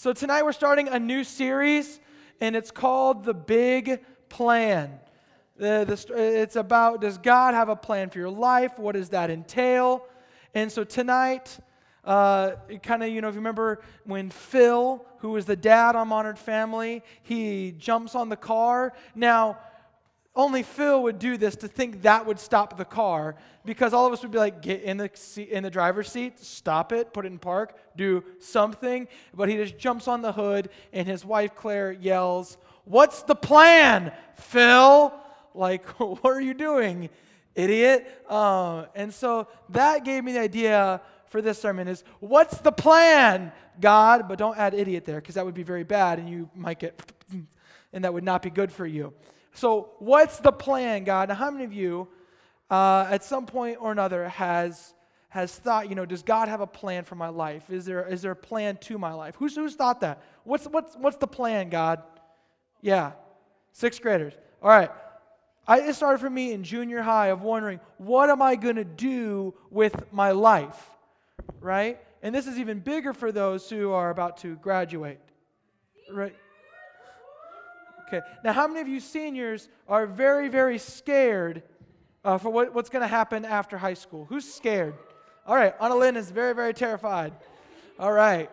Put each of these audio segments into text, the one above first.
So tonight we're starting a new series, and it's called The Big Plan. The, the, it's about does God have a plan for your life? What does that entail? And so tonight, uh, kind of, you know, if you remember when Phil, who was the dad on Modern Family, he jumps on the car. Now, only Phil would do this to think that would stop the car because all of us would be like, get in the, seat, in the driver's seat, stop it, put it in park, do something. But he just jumps on the hood and his wife Claire yells, What's the plan, Phil? Like, what are you doing, idiot? Uh, and so that gave me the idea for this sermon is what's the plan, God? But don't add idiot there because that would be very bad and you might get, and that would not be good for you. So, what's the plan, God? Now, how many of you, uh, at some point or another, has has thought, you know, does God have a plan for my life? Is there is there a plan to my life? Who's who's thought that? What's what's what's the plan, God? Yeah, sixth graders. All right. I, it started for me in junior high of wondering, what am I going to do with my life? Right? And this is even bigger for those who are about to graduate. Right? Okay. Now, how many of you seniors are very, very scared uh, for what, what's going to happen after high school? Who's scared? All right. Anna Lynn is very, very terrified. All right.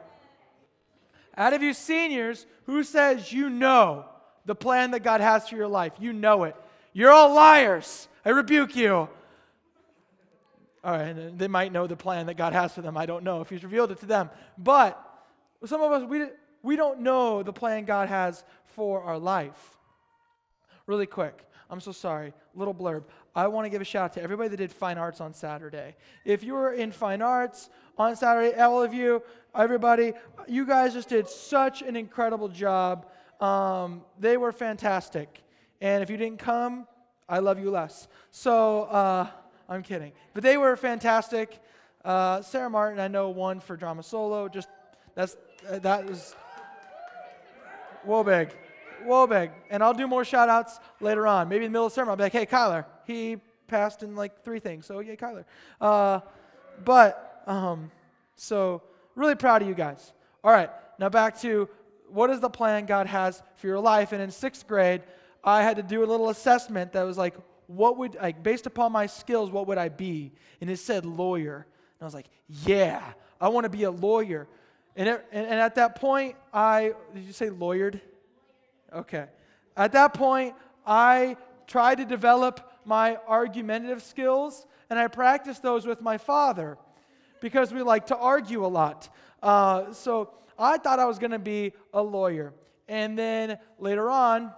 Out of you seniors, who says you know the plan that God has for your life? You know it. You're all liars. I rebuke you. All right, they might know the plan that God has for them. I don't know if He's revealed it to them. But some of us, we, we don't know the plan God has for our life. Really quick, I'm so sorry, little blurb. I want to give a shout out to everybody that did fine arts on Saturday. If you were in fine arts on Saturday, all of you, everybody, you guys just did such an incredible job. Um, they were fantastic. And if you didn't come, I love you less. So uh, I'm kidding. But they were fantastic. Uh, Sarah Martin, I know, won for drama solo. Just that's that was Whoa, big. And I'll do more shout outs later on. Maybe in the middle of the sermon, I'll be like, hey, Kyler, he passed in like three things. So, yay, Kyler. Uh, but, um, so really proud of you guys. All right, now back to what is the plan God has for your life? And in sixth grade, I had to do a little assessment that was like, what would, like, based upon my skills, what would I be? And it said lawyer. And I was like, yeah, I want to be a lawyer. And, it, and, at that point, I, did you say lawyered? Okay. At that point, I tried to develop my argumentative skills, and I practiced those with my father because we like to argue a lot. Uh, so I thought I was going to be a lawyer. And then later on,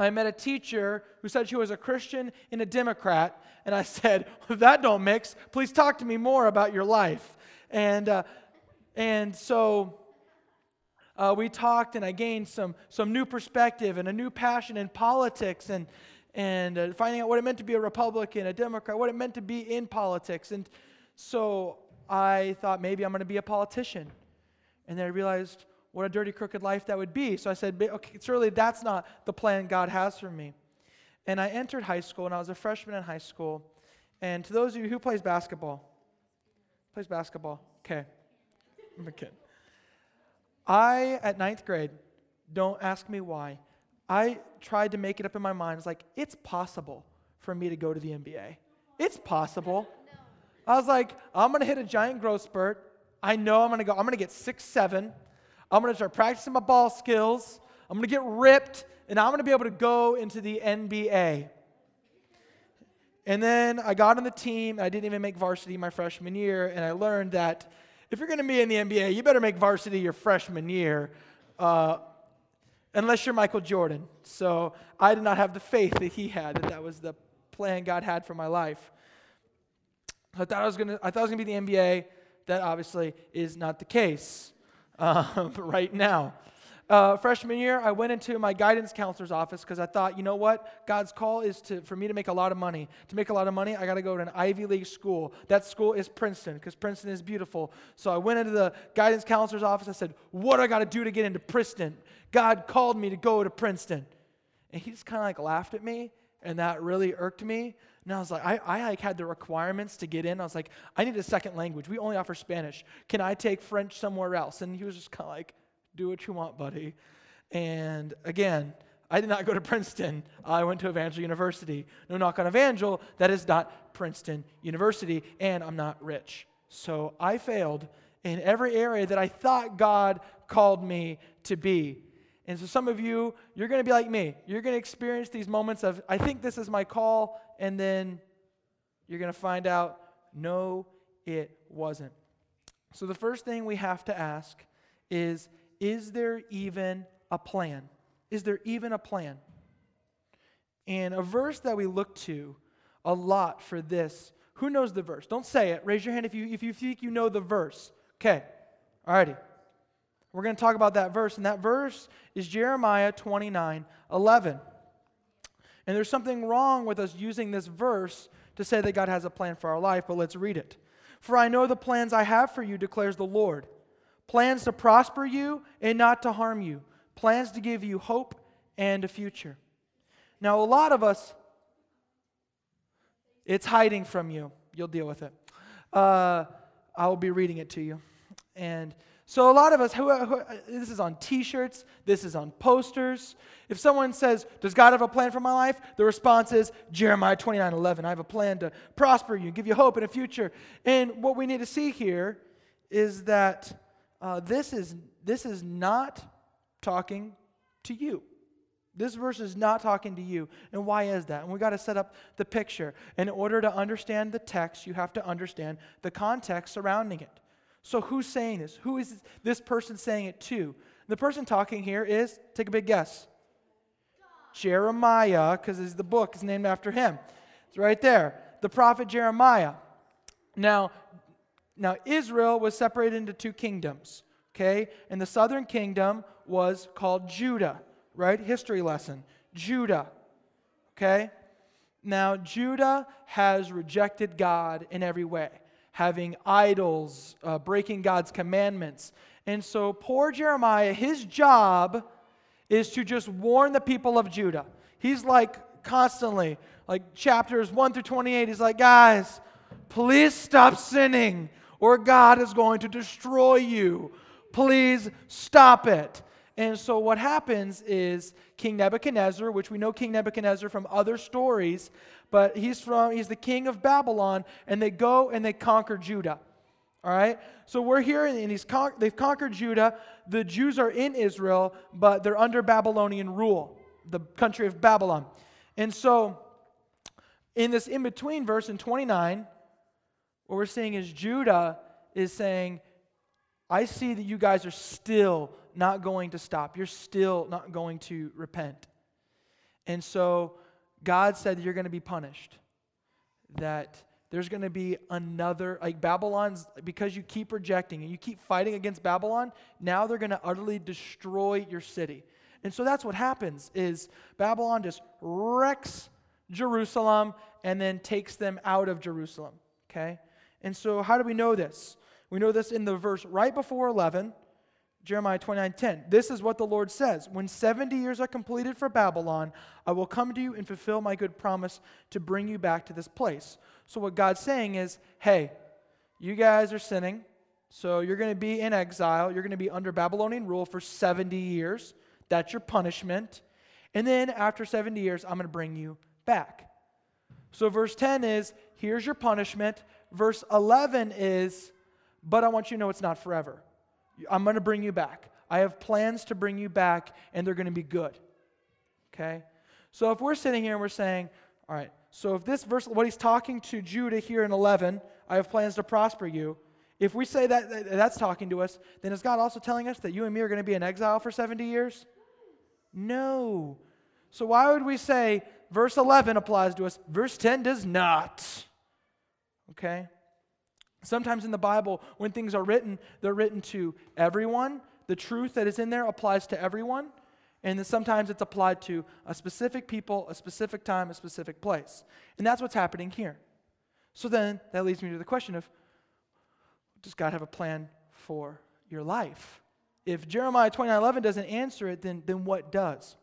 I met a teacher who said she was a Christian and a Democrat. And I said, That don't mix. Please talk to me more about your life. And, uh, and so uh, we talked and I gained some, some new perspective and a new passion in politics and, and uh, finding out what it meant to be a Republican, a Democrat, what it meant to be in politics. And so I thought maybe I'm going to be a politician. And then I realized what a dirty, crooked life that would be. So I said, okay, surely that's not the plan God has for me. And I entered high school, and I was a freshman in high school. And to those of you who plays basketball, plays basketball, okay, Kid. I, at ninth grade, don't ask me why, I tried to make it up in my mind. It's like, it's possible for me to go to the NBA. It's possible. I was like, I'm to hit a giant growth spurt. I know I'm to go, I'm to get six, seven. I'm to start practicing my ball skills. I'm to get ripped, and I'm to be able to go into the NBA. And then I got on the team. and I didn't even make varsity my freshman year, and I learned that if you're going to be in the NBA, you better make varsity your freshman year, uh, unless you're Michael Jordan. So I did not have the faith that he had, that that was the plan God had for my life. I thought I was going to, I thought I was going to be the NBA. That obviously is not the case uh, right now uh, freshman year, I went into my guidance counselor's office because I thought, you know what? God's call is to, for me to make a lot of money. To make a lot of money, I got to go to an Ivy League school. That school is Princeton because Princeton is beautiful. So I went into the guidance counselor's office. I said, what do I got to do to get into Princeton? God called me to go to Princeton. And he just kind of like laughed at me, and that really irked me. And I was like, I, I like had the requirements to get in. I was like, I need a second language. We only offer Spanish. Can I take French somewhere else? And he was just kind of like, Do what you want, buddy. And again, I did not go to Princeton. I went to Evangel University. No knock on Evangel, that is not Princeton University, and I'm not rich. So I failed in every area that I thought God called me to be. And so some of you, you're going to be like me. You're going to experience these moments of, I think this is my call, and then you're going to find out, no, it wasn't. So the first thing we have to ask is, is there even a plan? Is there even a plan? And a verse that we look to a lot for this, who knows the verse? Don't say it. Raise your hand if you, if you think you know the verse. Okay, alrighty. We're going to talk about that verse, and that verse is Jeremiah 29 11. And there's something wrong with us using this verse to say that God has a plan for our life, but let's read it. For I know the plans I have for you, declares the Lord plans to prosper you and not to harm you, plans to give you hope and a future. Now, a lot of us, it's hiding from you. You'll deal with it. Uh, I will be reading it to you. And so, a lot of us, who, who, this is on t shirts, this is on posters. If someone says, Does God have a plan for my life? The response is Jeremiah 29 11. I have a plan to prosper you, give you hope and a future. And what we need to see here is that uh, this, is, this is not talking to you. This verse is not talking to you. And why is that? And we got to set up the picture. In order to understand the text, you have to understand the context surrounding it. So, who's saying this? Who is this person saying it to? The person talking here is, take a big guess, Jeremiah, because the book is named after him. It's right there. The prophet Jeremiah. Now, now Israel was separated into two kingdoms, okay? And the southern kingdom was called Judah, right? History lesson. Judah, okay? Now, Judah has rejected God in every way, having idols, uh, breaking God's commandments. And so, poor Jeremiah, his job is to just warn the people of Judah. He's like constantly, like chapters 1 through 28, he's like, guys, please stop sinning, or God is going to destroy you. Please stop it. And so what happens is King Nebuchadnezzar, which we know King Nebuchadnezzar from other stories, but he's from he's the king of Babylon, and they go and they conquer Judah. All right? So we're here, and he's con- they've conquered Judah. The Jews are in Israel, but they're under Babylonian rule, the country of Babylon. And so, in this in between verse in 29, what we're seeing is Judah is saying, I see that you guys are still not going to stop. You're still not going to repent. And so God said you're going to be punished. That there's going to be another, like Babylon's, because you keep rejecting and you keep fighting against Babylon, now they're going to utterly destroy your city. And so that's what happens is Babylon just wrecks Jerusalem and then takes them out of Jerusalem. Okay? And so how do we know this? We know this in the verse right before 11, Jeremiah 29 10. This is what the Lord says When 70 years are completed for Babylon, I will come to you and fulfill my good promise to bring you back to this place. So, what God's saying is, hey, you guys are sinning, so you're going to be in exile. You're going to be under Babylonian rule for 70 years. That's your punishment. And then after 70 years, I'm going to bring you back. So, verse 10 is, here's your punishment. Verse 11 is, but I want you to know it's not forever. I'm going to bring you back. I have plans to bring you back, and they're going to be good. Okay? So if we're sitting here and we're saying, all right, so if this verse, what he's talking to Judah here in 11, I have plans to prosper you. If we say that that's talking to us, then is God also telling us that you and me are going to be in exile for 70 years? No. So why would we say verse 11 applies to us, verse 10 does not? Okay? Sometimes in the Bible, when things are written, they're written to everyone. The truth that is in there applies to everyone. And then sometimes it's applied to a specific people, a specific time, a specific place. And that's what's happening here. So then that leads me to the question of does God have a plan for your life? If Jeremiah 29 11 doesn't answer it, then, then what does?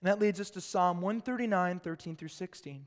And that leads us to Psalm 139 13 through 16.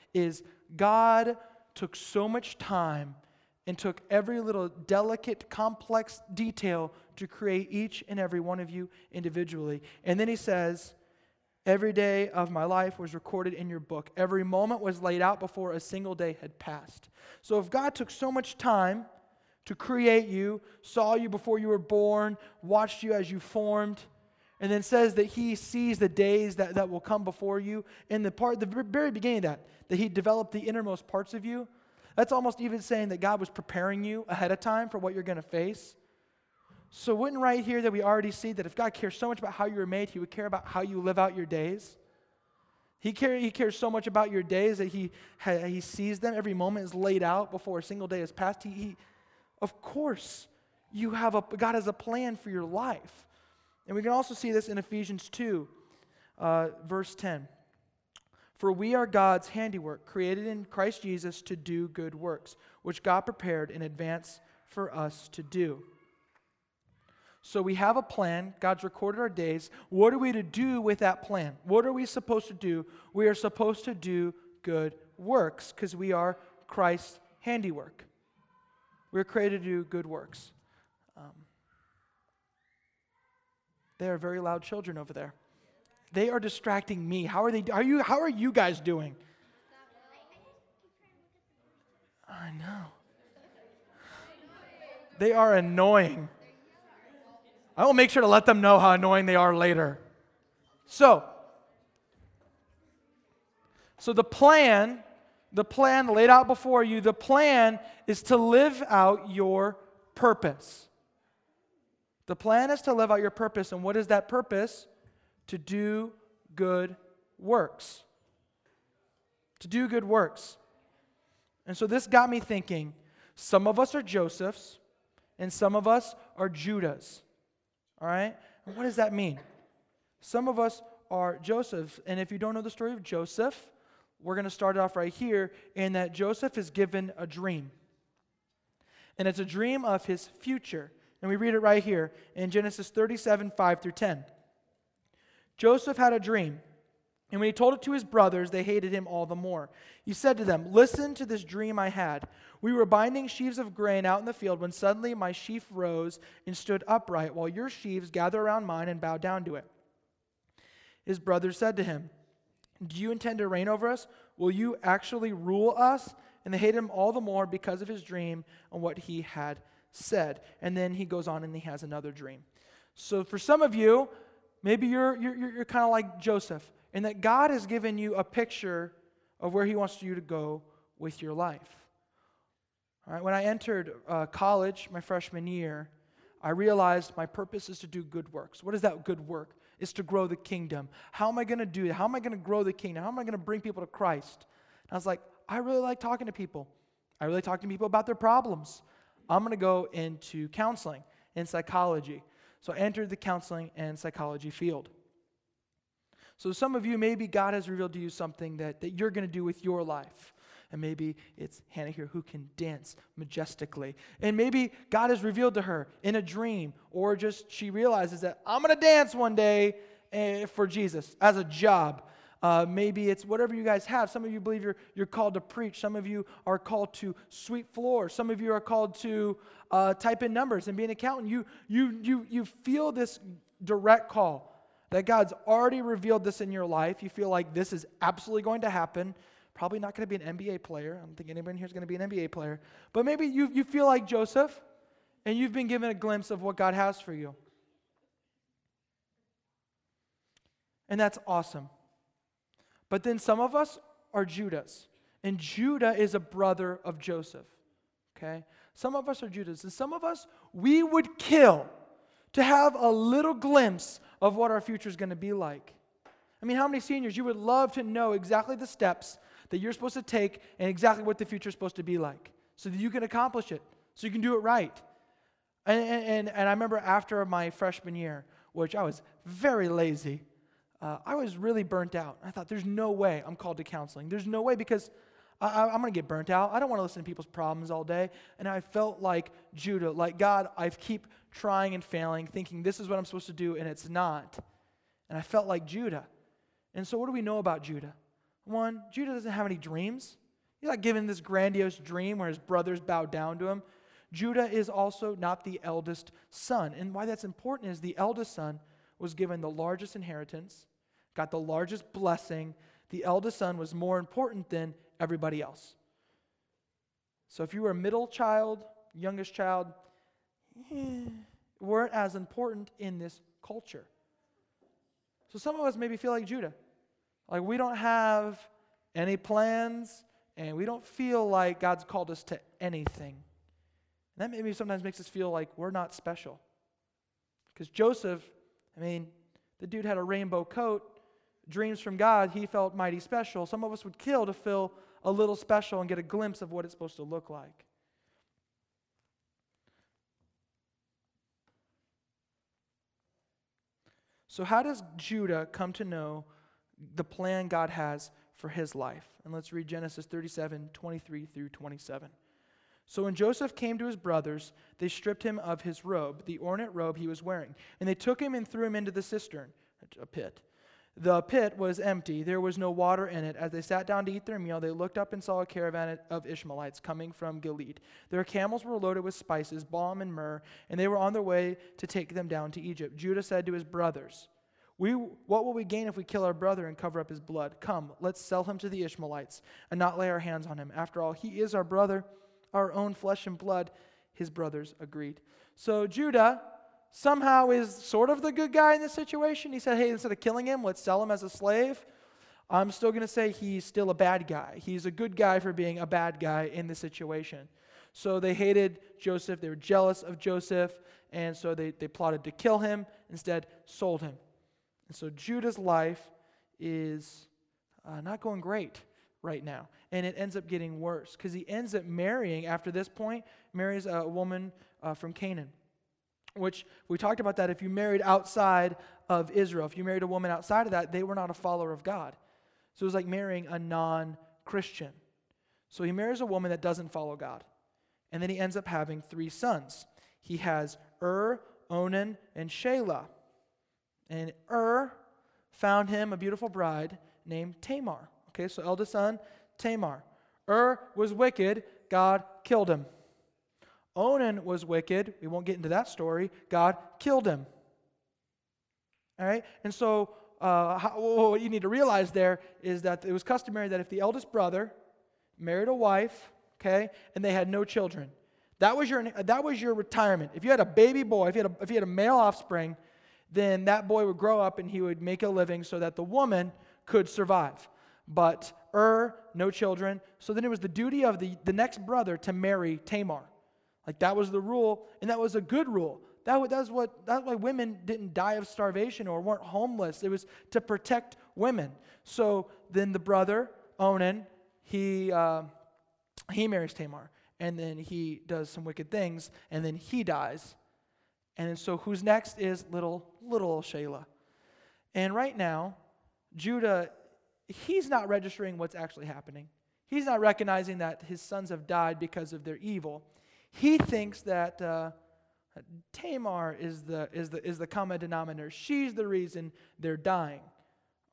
is God took so much time and took every little delicate, complex detail to create each and every one of you individually. And then he says, Every day of my life was recorded in your book. Every moment was laid out before a single day had passed. So if God took so much time to create you, saw you before you were born, watched you as you formed, and then says that he sees the days that, that will come before you, in the part, the very beginning of that, that he developed the innermost parts of you, that's almost even saying that God was preparing you ahead of time for what you're going to face. So, wouldn't right here that we already see that if God cares so much about how you were made, He would care about how you live out your days? He, care, he cares so much about your days that he, he sees them. Every moment is laid out before a single day has passed. He, he, of course, you have a, God has a plan for your life. And we can also see this in Ephesians 2, uh, verse 10. For we are God's handiwork, created in Christ Jesus to do good works, which God prepared in advance for us to do. So we have a plan. God's recorded our days. What are we to do with that plan? What are we supposed to do? We are supposed to do good works because we are Christ's handiwork. We're created to do good works. Um, they are very loud children over there. They are distracting me. How are they? Are you? How are you guys doing? I know. They are annoying. I will make sure to let them know how annoying they are later. So, so the plan, the plan laid out before you, the plan is to live out your purpose. The plan is to live out your purpose. And what is that purpose? to do good works. To do good works. And so this got me thinking some of us are Josephs, and some of us are Judahs. All right? And what does that mean? Some of us are Josephs. And if you don't know the story of Joseph, we're going to start off right here in that Joseph is given a dream. And it's a dream of his future. And we read it right here in Genesis 37 5 through 10. Joseph had a dream, and when he told it to his brothers, they hated him all the more. He said to them, Listen to this dream I had. We were binding sheaves of grain out in the field when suddenly my sheaf rose and stood upright, while your sheaves gather around mine and bow down to it. His brothers said to him, Do you intend to reign over us? Will you actually rule us? And they hated him all the more because of his dream and what he had said. And then he goes on and he has another dream. So for some of you, Maybe you're, you're, you're kind of like Joseph, in that God has given you a picture of where He wants you to go with your life. All right, when I entered uh, college my freshman year, I realized my purpose is to do good works. What is that good work? Is to grow the kingdom. How am I going to do that? How am I going to grow the kingdom? How am I going to bring people to Christ? And I was like, I really like talking to people. I really talk to people about their problems. I'm going to go into counseling and psychology. So I entered the counseling and psychology field. So some of you, maybe God has revealed to you something that, that you're going to do with your life. And maybe it's Hannah here who can dance majestically. And maybe God has revealed to her in a dream, or just she realizes that I'm going to dance one day eh, for Jesus as a job. Uh, maybe it's whatever you guys have. Some of you believe you're, you're called to preach. Some of you are called to sweep floors. Some of you are called to uh, type in numbers and be an accountant. You, you, you, you feel this direct call that God's already revealed this in your life. You feel like this is absolutely going to happen. Probably not going to be an NBA player. I don't think anybody here is going to be an NBA player. But maybe you, you feel like Joseph and you've been given a glimpse of what God has for you. And that's awesome. But then some of us are Judahs, And Judah is a brother of Joseph. Okay? Some of us are Judahs, And some of us, we would kill to have a little glimpse of what our future is going to be like. I mean, how many seniors, you would love to know exactly the steps that you're supposed to take and exactly what the future is supposed to be like so that you can accomplish it, so you can do it right. And, and, and I remember after my freshman year, which I was very lazy, uh, I was really burnt out. I thought, there's no way I'm called to counseling. There's no way because I, am going to get burnt out. I don't want to listen to people's problems all day. And I felt like Judah, like God, I keep trying and failing, thinking this is what I'm supposed to do, and it's not. And I felt like Judah. And so, what do we know about Judah? One, Judah doesn't have any dreams. He's not given this grandiose dream where his brothers bow down to him. Judah is also not the eldest son. And why that's important is the eldest son was given the largest inheritance, got the largest blessing. The eldest son was more important than everybody else. So if you were a middle child, youngest child, eh, weren't as important in this culture. So some of us maybe feel like Judah. Like we don't have any plans and we don't feel like God's called us to anything. And that maybe sometimes makes us feel like we're not special. Because Joseph, I mean, the dude had a rainbow coat, dreams from God, he felt mighty special. Some of us would kill to feel a little special and get a glimpse of what it's supposed to look like. So, how does Judah come to know the plan God has for his life? And let's read Genesis 37 23 through 27. So when Joseph came to his brothers, they stripped him of his robe, the ornate robe he was wearing, and they took him and threw him into the cistern, a pit. The pit was empty, there was no water in it. As they sat down to eat their meal, they looked up and saw a caravan of Ishmaelites coming from Gilead. Their camels were loaded with spices, balm, and myrrh, and they were on their way to take them down to Egypt. Judah said to his brothers, we, What will we gain if we kill our brother and cover up his blood? Come, let's sell him to the Ishmaelites and not lay our hands on him. After all, he is our brother, our own flesh and blood. His brothers agreed. So Judah somehow is sort of the good guy in this situation. He said, hey, instead of killing him, let's sell him as a slave. I'm still going to say he's still a bad guy. He's a good guy for being a bad guy in this situation. So they hated Joseph. They were jealous of Joseph. And so they, they plotted to kill him, instead, sold him. And so Judah's life is uh, not going great right now. And it ends up getting worse because he ends up marrying, after this point, marries a woman uh, from Canaan which we talked about that if you married outside of Israel, if you married a woman outside of that, they were not a follower of God. So it was like marrying a non Christian. So he marries a woman that doesn't follow God. And then he ends up having three sons. He has Ur, Onan, and Shelah. And Ur found him a beautiful bride named Tamar. Okay, so eldest son, Tamar. Ur was wicked, God killed him. Onan was wicked. We won't get into that story. God killed him. All right? And so, uh, how, what you need to realize there is that it was customary that if the eldest brother married a wife, okay, and they had no children, that was your, that was your retirement. If you had a baby boy, if you had a, if you had a male offspring, then that boy would grow up and he would make a living so that the woman could survive. But Ur, no children. So then it was the duty of the, the next brother to marry Tamar. Like that was the rule, and that was a good rule. That, that's, what, that's why women didn't die of starvation or weren't homeless. It was to protect women. So then the brother, Onan, he, uh, he marries Tamar, and then he does some wicked things, and then he dies. And so who's next is little, little Shelah. And right now, Judah, he's not registering what's actually happening. He's not recognizing that his sons have died because of their evil. He thinks that uh, Tamar is the, is, the, is the common denominator. She's the reason they're dying.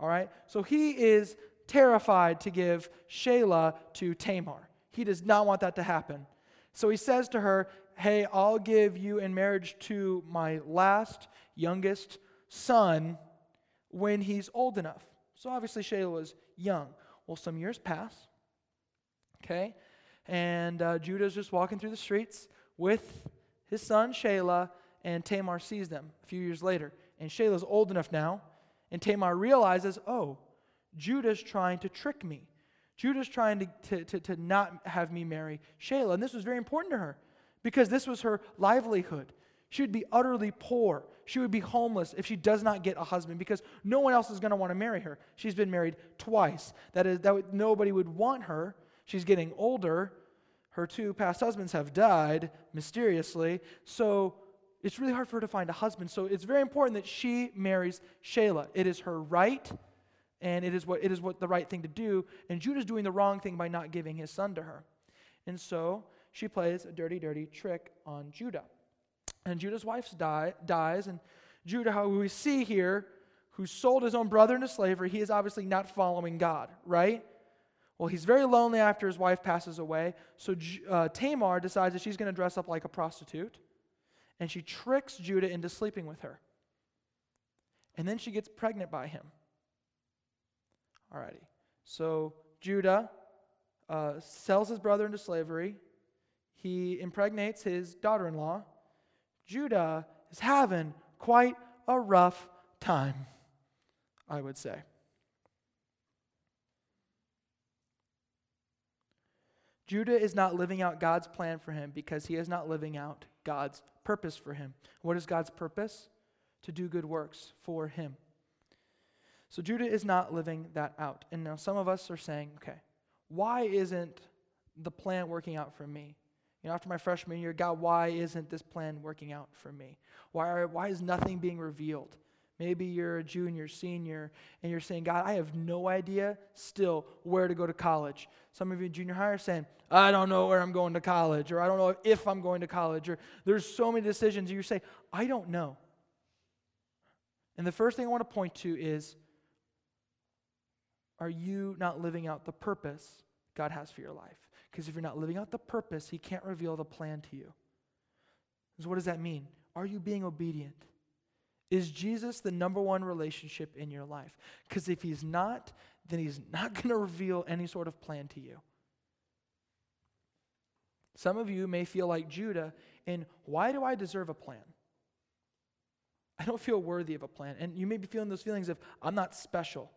All right? So he is terrified to give Shelah to Tamar. He does not want that to happen. So he says to her, Hey, I'll give you in marriage to my last, youngest son when he's old enough. So obviously Shelah was young. Well, some years pass. Okay? And uh, Judah's just walking through the streets with his son Shelah, and Tamar sees them a few years later. And Shelah's old enough now, and Tamar realizes, oh, Judah's trying to trick me. Judah's trying to, to, to, to not have me marry Shelah. And this was very important to her because this was her livelihood. She would be utterly poor. She would be homeless if she does not get a husband because no one else is going to want to marry her. She's been married twice. That is, that would, nobody would want her She's getting older. her two past husbands have died mysteriously, so it's really hard for her to find a husband. So it's very important that she marries Shelah. It is her right, and it is what it is what the right thing to do. And Judah's doing the wrong thing by not giving his son to her. And so she plays a dirty, dirty trick on Judah. And Judah's wife die, dies, and Judah, how we see here, who sold his own brother into slavery, he is obviously not following God, right? Well, he's very lonely after his wife passes away. So uh, Tamar decides that she's going to dress up like a prostitute. And she tricks Judah into sleeping with her. And then she gets pregnant by him. Alrighty. So Judah uh, sells his brother into slavery. He impregnates his daughter in law. Judah is having quite a rough time, I would say. Judah is not living out God's plan for him because he is not living out God's purpose for him. What is God's purpose? To do good works for him. So Judah is not living that out. And now some of us are saying, okay, why isn't the plan working out for me? You know, after my freshman year, God, why isn't this plan working out for me? Why, are, why is nothing being revealed? Maybe you're a junior, senior, and you're saying, God, I have no idea still where to go to college. Some of you in junior high are saying, I don't know where I'm going to college, or I don't know if I'm going to college, or there's so many decisions. You say, I don't know. And the first thing I want to point to is, are you not living out the purpose God has for your life? Because if you're not living out the purpose, He can't reveal the plan to you. So, what does that mean? Are you being obedient? Is Jesus the number one relationship in your life? Because if he's not, then he's not going to reveal any sort of plan to you. Some of you may feel like Judah in why do I deserve a plan? I don't feel worthy of a plan. And you may be feeling those feelings of I'm not special.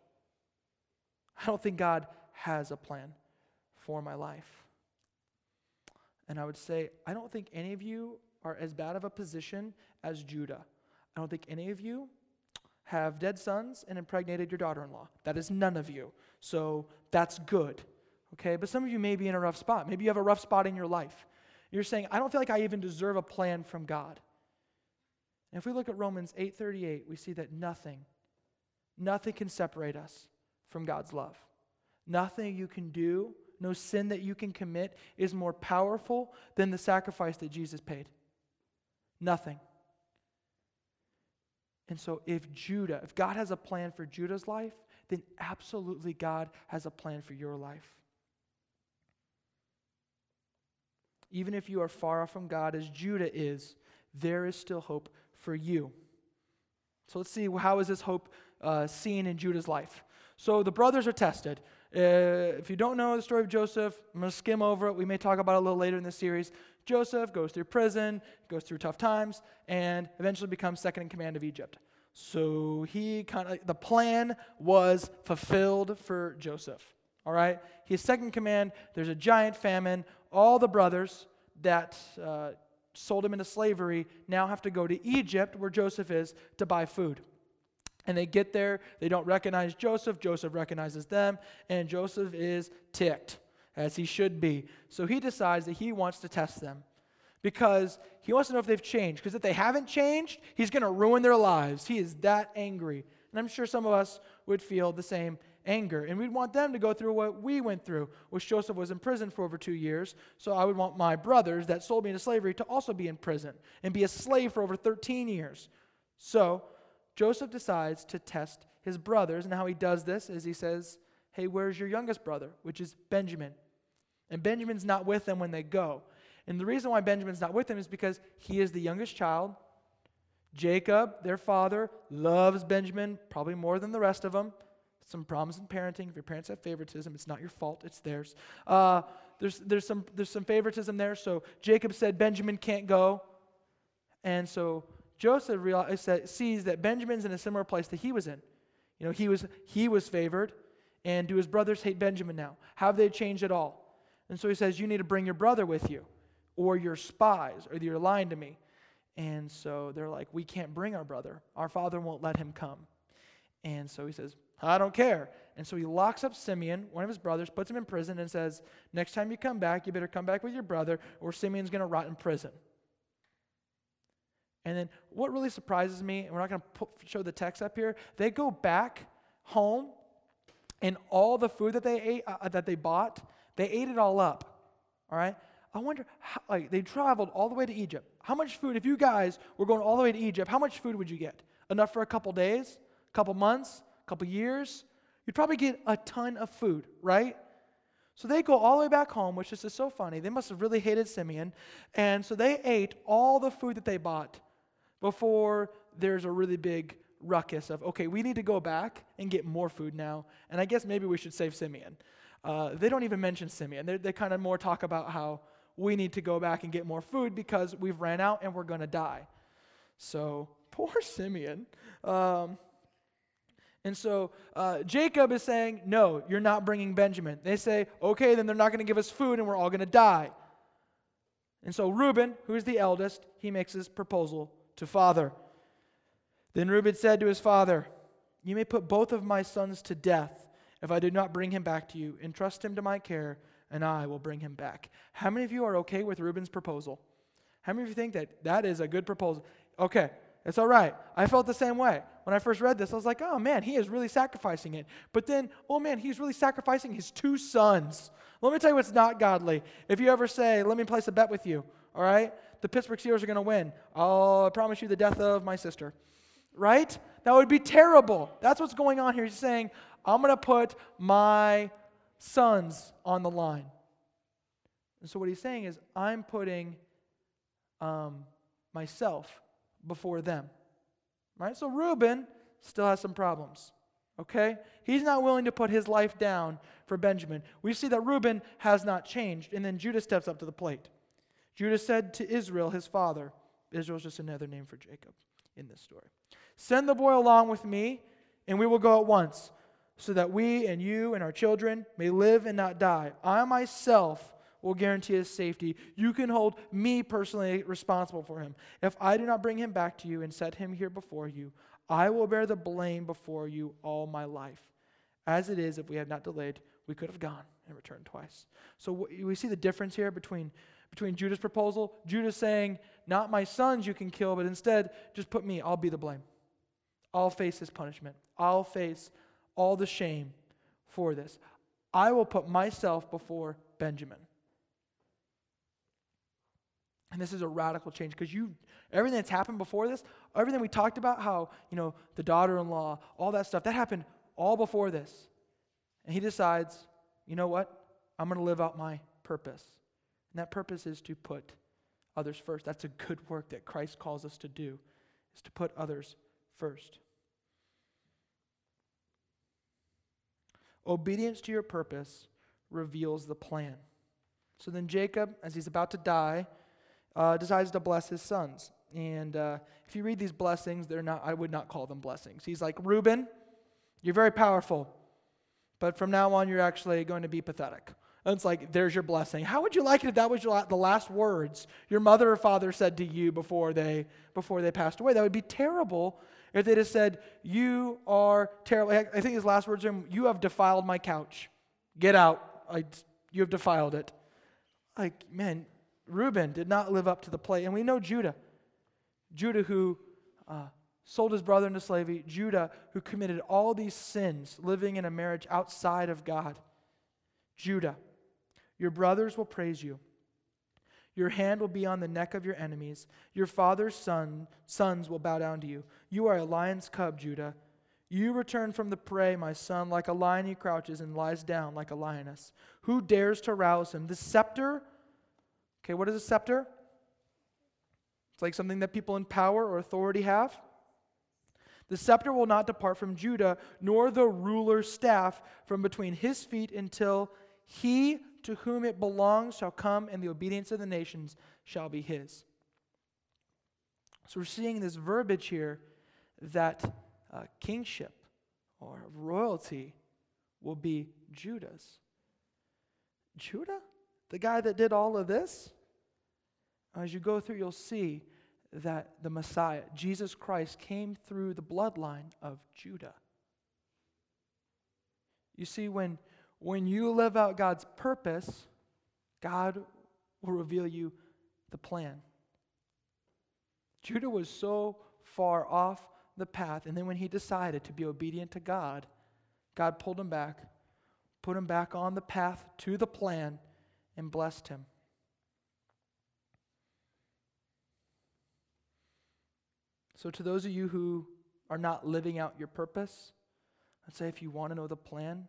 I don't think God has a plan for my life. And I would say, I don't think any of you are as bad of a position as Judah. I don't think any of you have dead sons and impregnated your daughter in law. That is none of you. So that's good. Okay? But some of you may be in a rough spot. Maybe you have a rough spot in your life. You're saying, I don't feel like I even deserve a plan from God. And if we look at Romans 8:38, we see that nothing, nothing can separate us from God's love. Nothing you can do, no sin that you can commit is more powerful than the sacrifice that Jesus paid. Nothing. And so, if Judah, if God has a plan for Judah's life, then absolutely God has a plan for your life. Even if you are far off from God as Judah is, there is still hope for you. So let's see how is this hope uh, seen in Judah's life. So the brothers are tested. Uh, if you don't know the story of Joseph, I'm going to skim over it. We may talk about it a little later in the series. Joseph goes through prison, goes through tough times, and eventually becomes second in command of Egypt. So he kind of, the plan was fulfilled for Joseph. All right? He's second command. There's a giant famine. All the brothers that uh, sold him into slavery now have to go to Egypt, where Joseph is, to buy food. And they get there, they don't recognize Joseph. Joseph recognizes them, and Joseph is ticked as he should be. So he decides that he wants to test them because he wants to know if they've changed. Because if they haven't changed, he's going to ruin their lives. He is that angry. And I'm sure some of us would feel the same anger. And we'd want them to go through what we went through, which Joseph was in prison for over two years. So I would want my brothers that sold me into slavery to also be in prison and be a slave for over 13 years. So Joseph decides to test his brothers. And how he does this is he says, Hey, where's your youngest brother? Which is Benjamin. And Benjamin's not with them when they go. And the reason why Benjamin's not with them is because he is the youngest child. Jacob, their father, loves Benjamin probably more than the rest of them. Some problems in parenting. If your parents have favoritism, it's not your fault, it's theirs. Uh, there's, there's, some, there's some favoritism there. So Jacob said Benjamin can't go. And so Joseph sees that Benjamin's in a similar place that he was in. You know, he was, he was favored. And do his brothers hate Benjamin now? Have they changed at all? And so he says, You need to bring your brother with you, or your spies, or you're lying to me. And so they're like, We can't bring our brother. Our father won't let him come. And so he says, I don't care. And so he locks up Simeon, one of his brothers, puts him in prison, and says, Next time you come back, you better come back with your brother, or Simeon's going to rot in prison. And then what really surprises me, and we're not going to show the text up here, they go back home, and all the food that they ate, uh, that they bought, they ate it all up. All right? I wonder, how, like, they traveled all the way to Egypt. How much food, if you guys were going all the way to Egypt, how much food would you get? Enough for a couple days, a couple months, a couple years? You'd probably get a ton of food, right? So they go all the way back home, which is just so funny. They must have really hated Simeon. And so they ate all the food that they bought before there's a really big ruckus of, okay, we need to go back and get more food now. And I guess maybe we should save Simeon. Uh, they don't even mention Simeon. They're, they kind of more talk about how we need to go back and get more food because we've ran out and we're going to die. So poor Simeon. Um, and so uh, Jacob is saying, No, you're not bringing Benjamin. They say, Okay, then they're not going to give us food and we're all going to die. And so Reuben, who is the eldest, he makes his proposal to father. Then Reuben said to his father, You may put both of my sons to death if I do not bring him back to you. Entrust him to my care, and I will bring him back. How many of you are okay with Reuben's proposal? How many of you think that that is a good proposal? Okay, it's all right. I felt the same way. When I first read this, I was like, oh man, he is really sacrificing it. But then, oh man, he's really sacrificing his two sons. Let me tell you what's not godly. If you ever say, let me place a bet with you, all right? The Pittsburgh Steelers are going to win. Oh, I promise you the death of my sister. Right? That would be terrible. That's what's going on here. He's saying, I'm going to put my sons on the line. And so what he's saying is, I'm putting um, myself before them. Right? So Reuben still has some problems. Okay? He's not willing to put his life down for Benjamin. We see that Reuben has not changed, and then Judah steps up to the plate. Judah said to Israel, his father, Israel is just another name for Jacob in this story. Send the boy along with me, and we will go at once, so that we and you and our children may live and not die. I myself will guarantee his safety. You can hold me personally responsible for him. If I do not bring him back to you and set him here before you, I will bear the blame before you all my life. As it is, if we had not delayed, we could have gone and returned twice. So we see the difference here between, between Judah's proposal. Judah saying, Not my sons you can kill, but instead, just put me, I'll be the blame. I'll face his punishment. I'll face all the shame for this. I will put myself before Benjamin. And this is a radical change because you everything that's happened before this, everything we talked about, how, you know, the daughter-in-law, all that stuff, that happened all before this. And he decides, you know what? I'm going to live out my purpose. And that purpose is to put others first. That's a good work that Christ calls us to do, is to put others first. Obedience to your purpose reveals the plan. So then Jacob, as he's about to die, uh, decides to bless his sons. And uh, if you read these blessings, they're not, I would not call them blessings. He's like, Reuben, you're very powerful, but from now on, you're actually going to be pathetic. And it's like, there's your blessing. How would you like it if that was your, the last words your mother or father said to you before they, before they passed away? That would be terrible if they just said, You are terrible. I think his last words are, You have defiled my couch. Get out. I, you have defiled it. Like, man, Reuben did not live up to the plate. And we know Judah. Judah, who uh, sold his brother into slavery. Judah, who committed all these sins living in a marriage outside of God. Judah, your brothers will praise you. Your hand will be on the neck of your enemies. Your father's son, sons will bow down to you. You are a lion's cub, Judah. You return from the prey, my son, like a lion he crouches and lies down like a lioness. Who dares to rouse him? The scepter Okay, what is a scepter? It's like something that people in power or authority have. The scepter will not depart from Judah, nor the ruler's staff from between his feet until he to whom it belongs shall come, and the obedience of the nations shall be his. So we're seeing this verbiage here that uh, kingship or royalty will be Judah's. Judah? the guy that did all of this, as you go through, you'll see that the Messiah, Jesus Christ, came through the bloodline of Judah. You see, when, when you live out God's purpose, God will reveal you the plan. Judah was so far off the path, and then when he decided to be obedient to God, God pulled him back, put him back on the path to the plan, and blessed him. So, to those of you who are not living out your purpose, I'd say if you want to know the plan,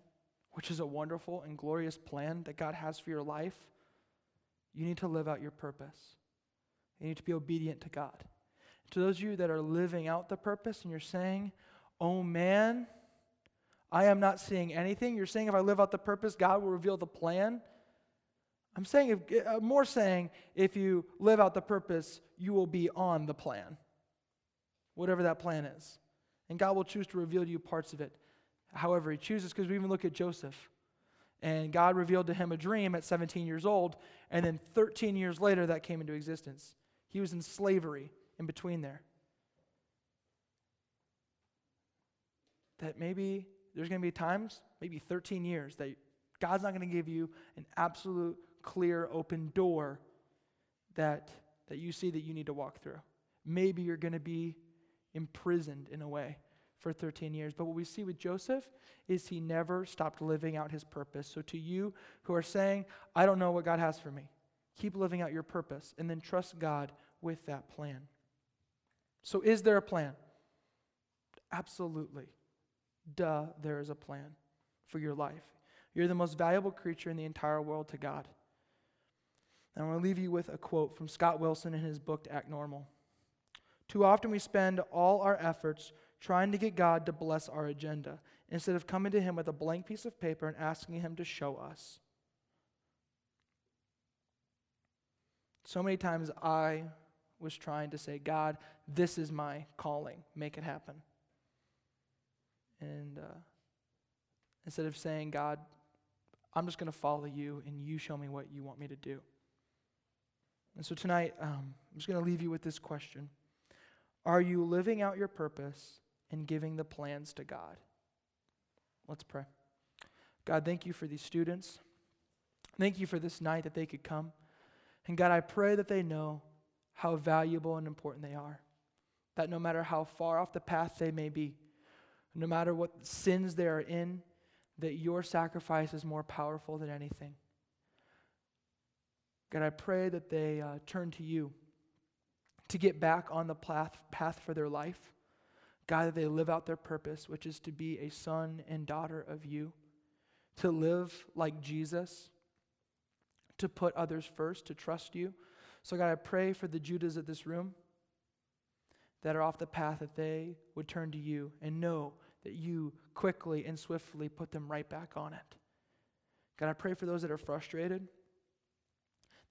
which is a wonderful and glorious plan that God has for your life, you need to live out your purpose. You need to be obedient to God. To those of you that are living out the purpose and you're saying, oh man, I am not seeing anything. You're saying if I live out the purpose, God will reveal the plan. I'm saying, if, uh, more saying, if you live out the purpose, you will be on the plan, whatever that plan is. And God will choose to reveal to you parts of it however He chooses, because we even look at Joseph. And God revealed to him a dream at 17 years old, and then 13 years later, that came into existence. He was in slavery in between there. That maybe there's going to be times, maybe 13 years, that God's not going to give you an absolute clear, open door that, that you see that you need to walk through. Maybe you're going to be imprisoned in a way for 13 years. But what we see with Joseph is he never stopped living out his purpose. So, to you who are saying, I don't know what God has for me, keep living out your purpose and then trust God with that plan. So, is there a plan? Absolutely. Duh, there is a plan for your life. You're the most valuable creature in the entire world to God. And I want to leave you with a quote from Scott Wilson in his book, Act Normal. Too often we spend all our efforts trying to get God to bless our agenda instead of coming to Him with a blank piece of paper and asking Him to show us. So many times I was trying to say, God, this is my calling, make it happen. And uh, instead of saying, God, I'm just going to follow you and you show me what you want me to do. And so tonight, um, I'm just going to leave you with this question Are you living out your purpose and giving the plans to God? Let's pray. God, thank you for these students. Thank you for this night that they could come. And God, I pray that they know how valuable and important they are. That no matter how far off the path they may be, no matter what sins they are in, that your sacrifice is more powerful than anything. God, I pray that they uh, turn to you to get back on the path, path for their life. God, that they live out their purpose, which is to be a son and daughter of you, to live like Jesus, to put others first, to trust you. So, God, I pray for the Judahs of this room that are off the path that they would turn to you and know that you quickly and swiftly put them right back on it. God, I pray for those that are frustrated.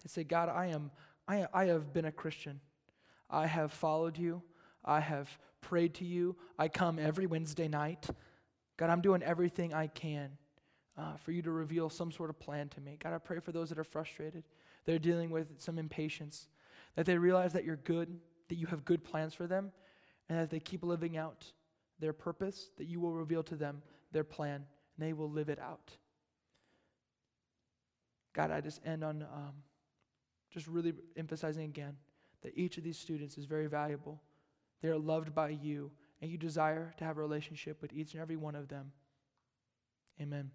They say, God, I am I, I have been a Christian. I have followed you. I have prayed to you. I come every Wednesday night. God, I'm doing everything I can uh, for you to reveal some sort of plan to me. God, I pray for those that are frustrated. They're dealing with some impatience, that they realize that you're good, that you have good plans for them, and that they keep living out their purpose, that you will reveal to them their plan, and they will live it out. God, I just end on um, just really emphasizing again that each of these students is very valuable. They are loved by you, and you desire to have a relationship with each and every one of them. Amen.